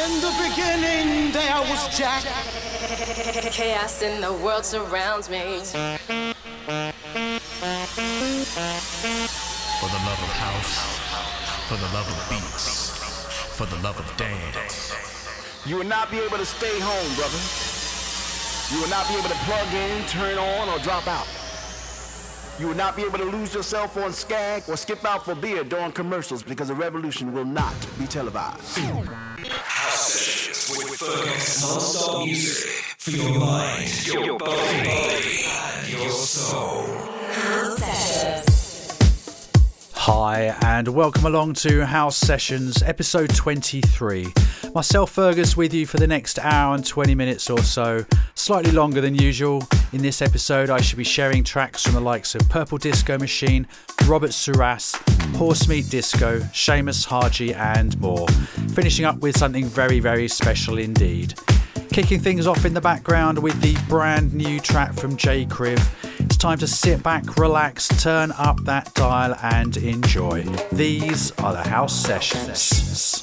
In the beginning, there was Jack. Chaos in the world surrounds me. For the love of house, for the love of beats, for the love of dance. You will not be able to stay home, brother. You will not be able to plug in, turn on, or drop out. You will not be able to lose yourself on Skag or skip out for beer during commercials because the revolution will not be televised. Sessions with Fergus non-stop music for your mind, your body, and your soul. House sessions. Hi, and welcome along to House Sessions, episode 23. Myself, Fergus, with you for the next hour and 20 minutes or so, slightly longer than usual. In this episode, I should be sharing tracks from the likes of Purple Disco Machine, Robert Surace, Horsemeat Disco, Seamus Haji, and more. Finishing up with something very, very special indeed. Kicking things off in the background with the brand new track from J. Kriv. Time to sit back, relax, turn up that dial, and enjoy. These are the house sessions.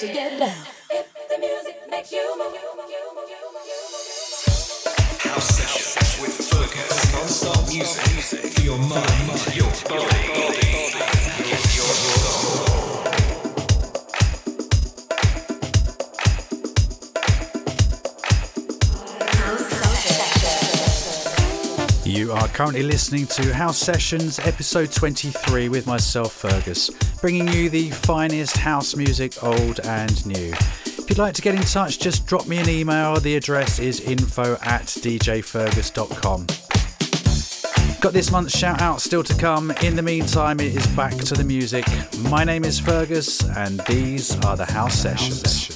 to get down. House session with Fergus. Non-stop music for your mind, your body. You are currently listening to House Sessions episode 23 with myself, Fergus, bringing you the finest house music, old and new. If you'd like to get in touch, just drop me an email. The address is info at djfergus.com. Got this month's shout out still to come. In the meantime, it is back to the music. My name is Fergus, and these are the House Sessions.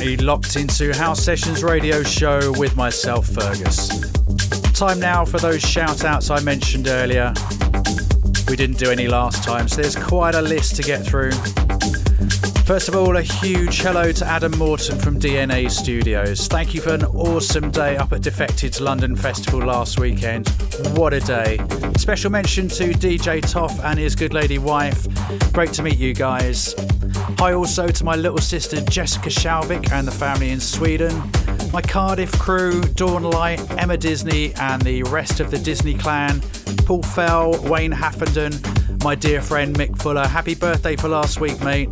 Locked into House Sessions radio show with myself, Fergus. Time now for those shout outs I mentioned earlier. We didn't do any last time, so there's quite a list to get through. First of all, a huge hello to Adam Morton from DNA Studios. Thank you for an awesome day up at Defected's London Festival last weekend. What a day. Special mention to DJ Toff and his good lady wife. Great to meet you guys. Hi also to my little sister Jessica Shalvik and the family in Sweden, my Cardiff crew, Dawn Light, Emma Disney, and the rest of the Disney clan, Paul Fell, Wayne Haffenden, my dear friend Mick Fuller. Happy birthday for last week, mate.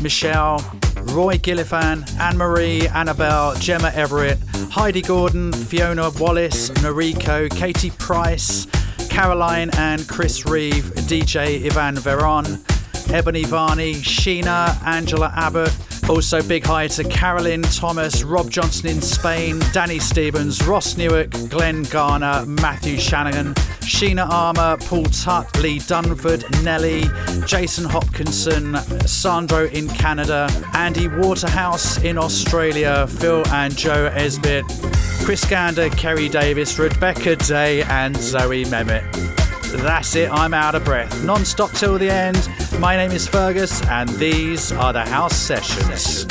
Michelle, Roy Gillifan, Anne Marie, Annabelle, Gemma Everett, Heidi Gordon, Fiona Wallace, Noriko, Katie Price, Caroline and Chris Reeve, DJ Ivan Veron, Ebony Varney, Sheena, Angela Abbott, Also, big hi to Carolyn Thomas, Rob Johnson in Spain, Danny Stevens, Ross Newark, Glenn Garner, Matthew Shanahan, Sheena Armour, Paul Tutt, Lee Dunford, Nelly, Jason Hopkinson, Sandro in Canada, Andy Waterhouse in Australia, Phil and Joe Esbit, Chris Gander, Kerry Davis, Rebecca Day, and Zoe Mehmet. That's it, I'm out of breath. Non stop till the end. My name is Fergus, and these are the House Sessions.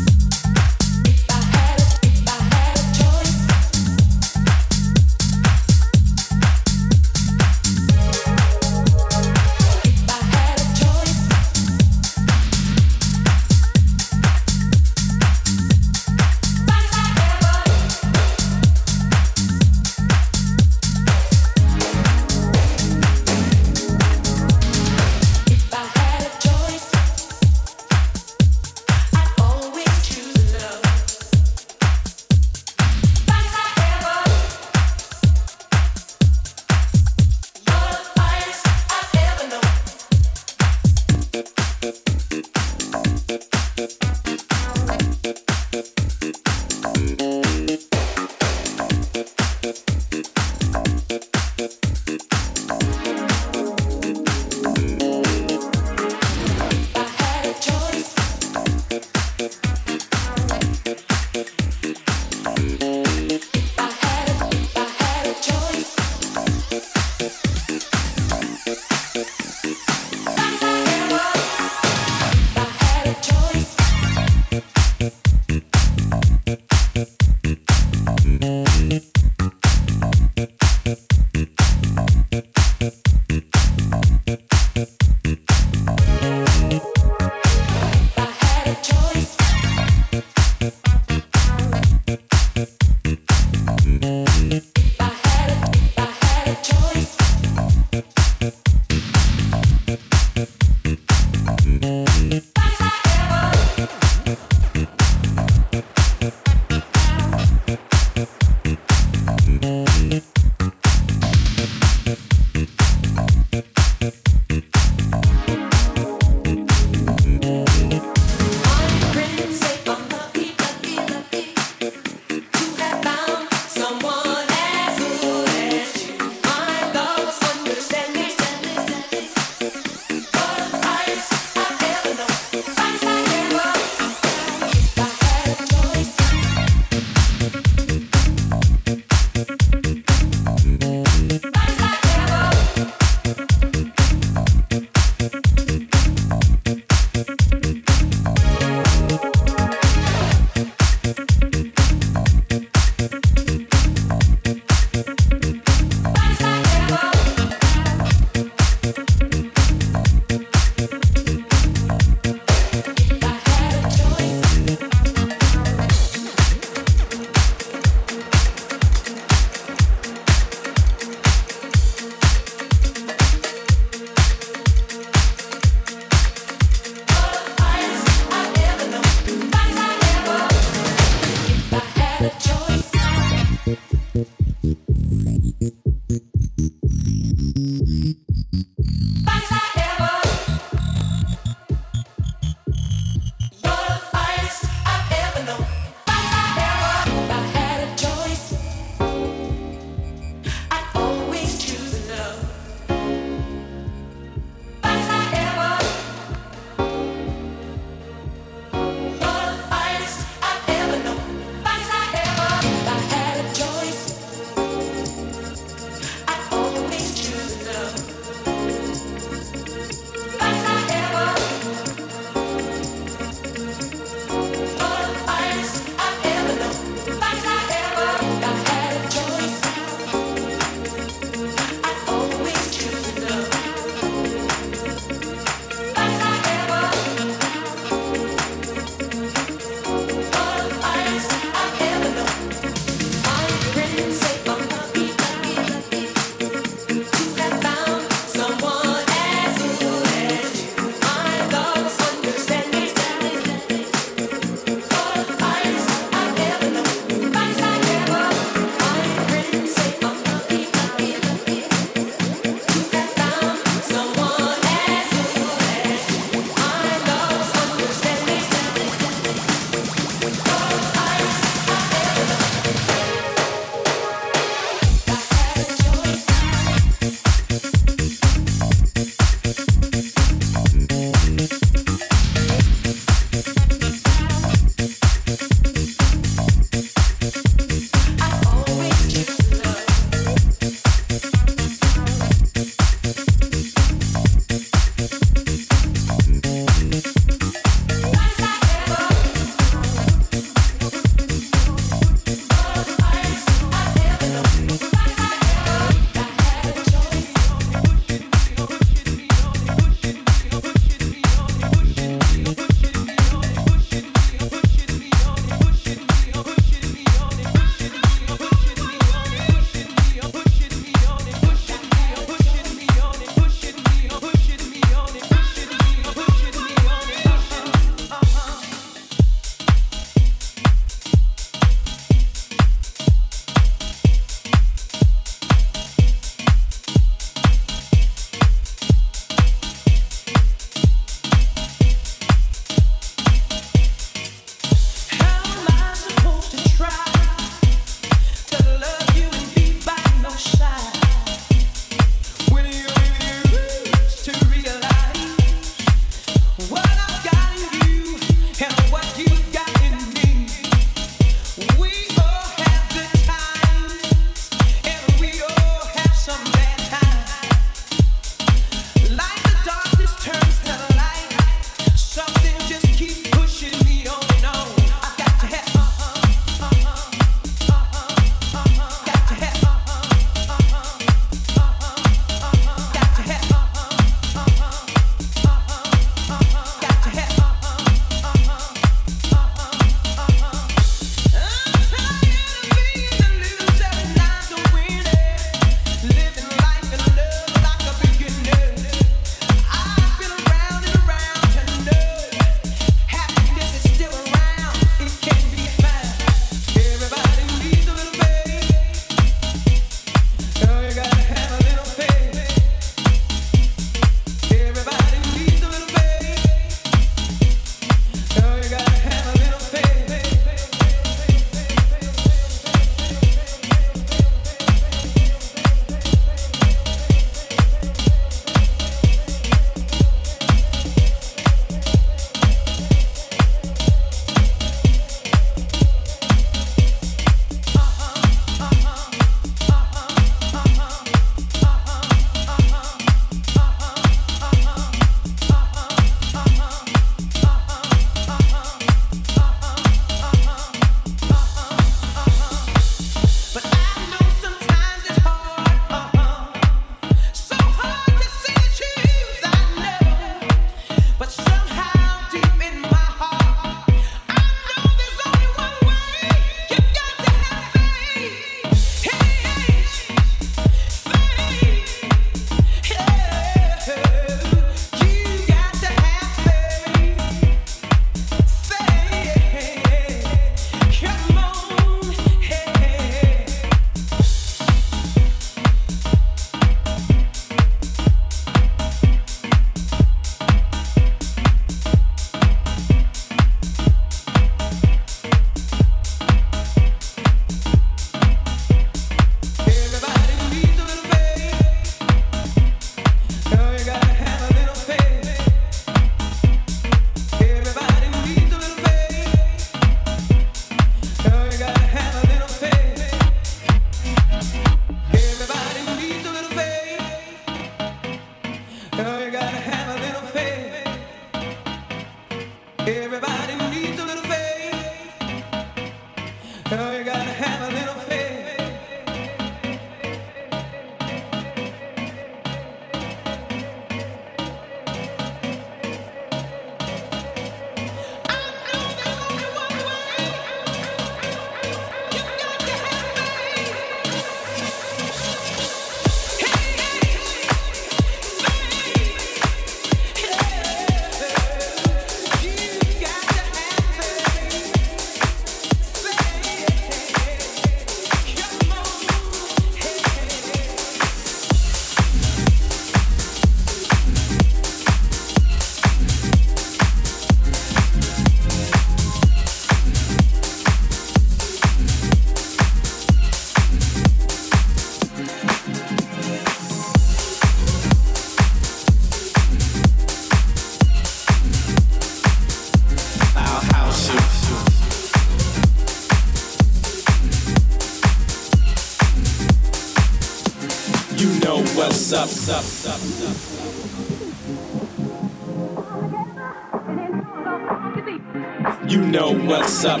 You know what's up.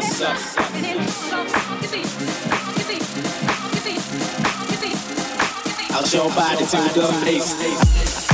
Out your body to the bass.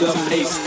The bass.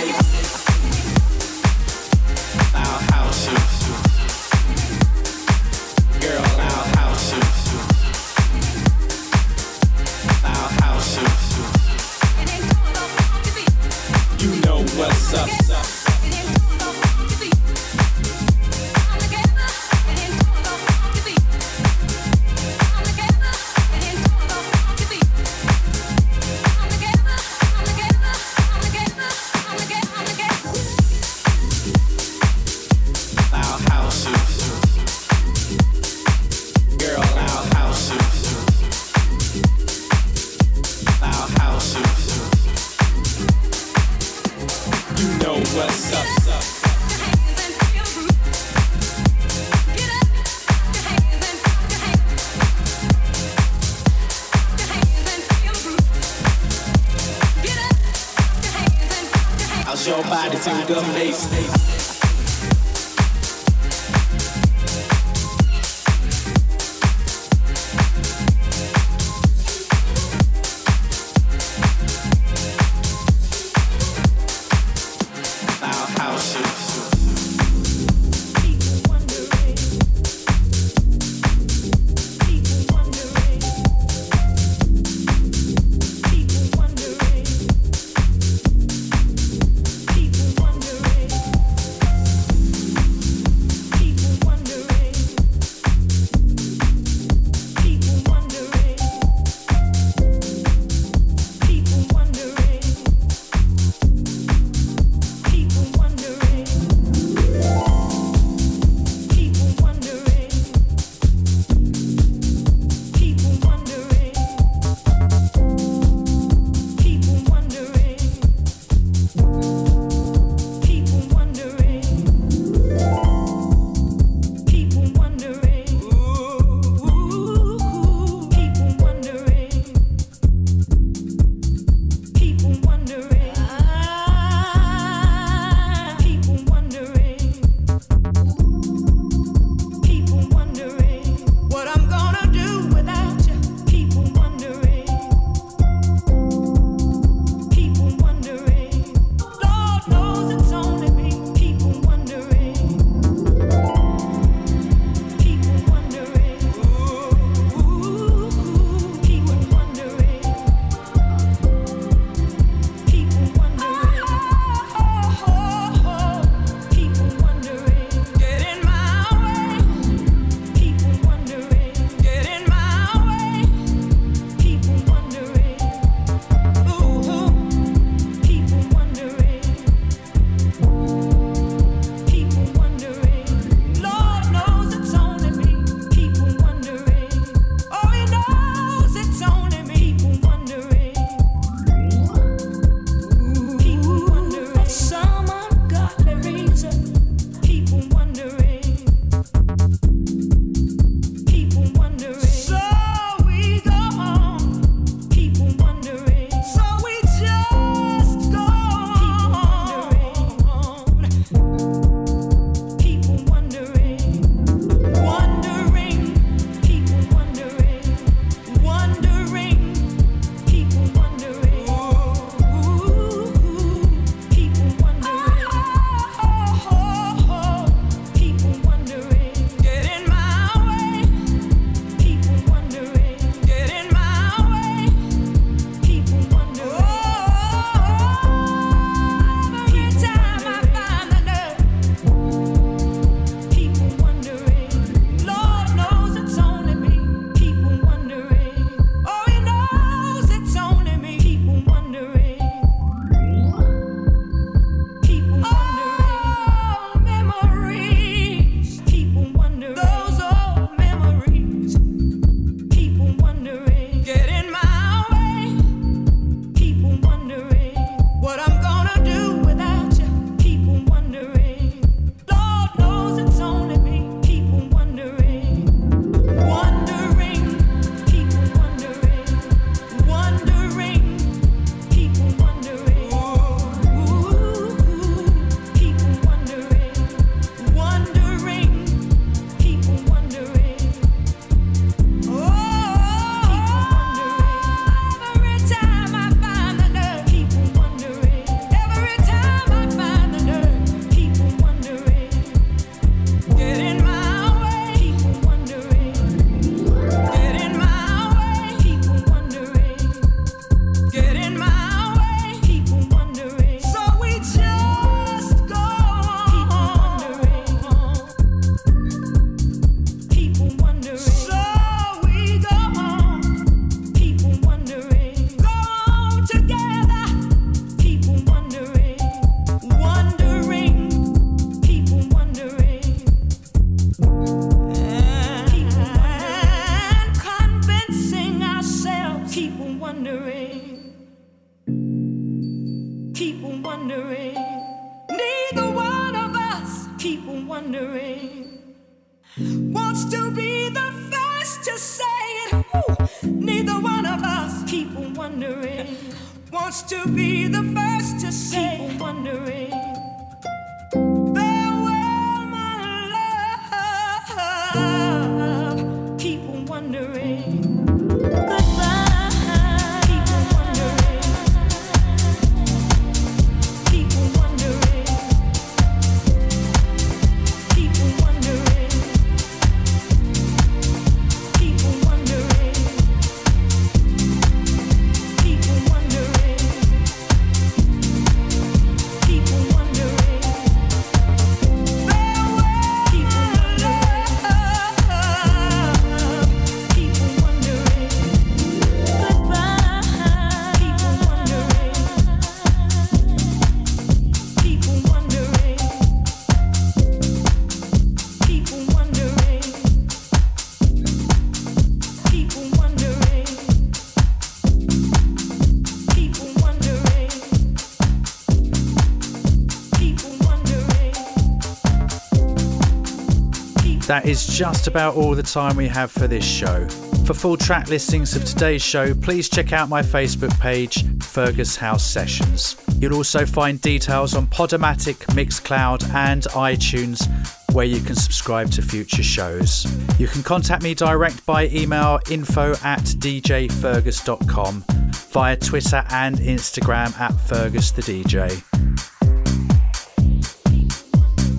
That is just about all the time we have for this show. For full track listings of today's show, please check out my Facebook page, Fergus House Sessions. You'll also find details on Podomatic, Mixcloud, and iTunes, where you can subscribe to future shows. You can contact me direct by email info at djfergus.com, via Twitter and Instagram at Fergus the DJ.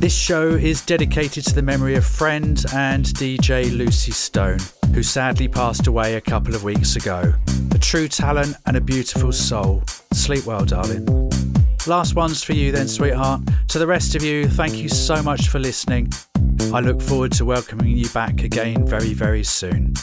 This show is dedicated to the memory of friend and DJ Lucy Stone, who sadly passed away a couple of weeks ago. A true talent and a beautiful soul. Sleep well, darling. Last one's for you, then, sweetheart. To the rest of you, thank you so much for listening. I look forward to welcoming you back again very, very soon.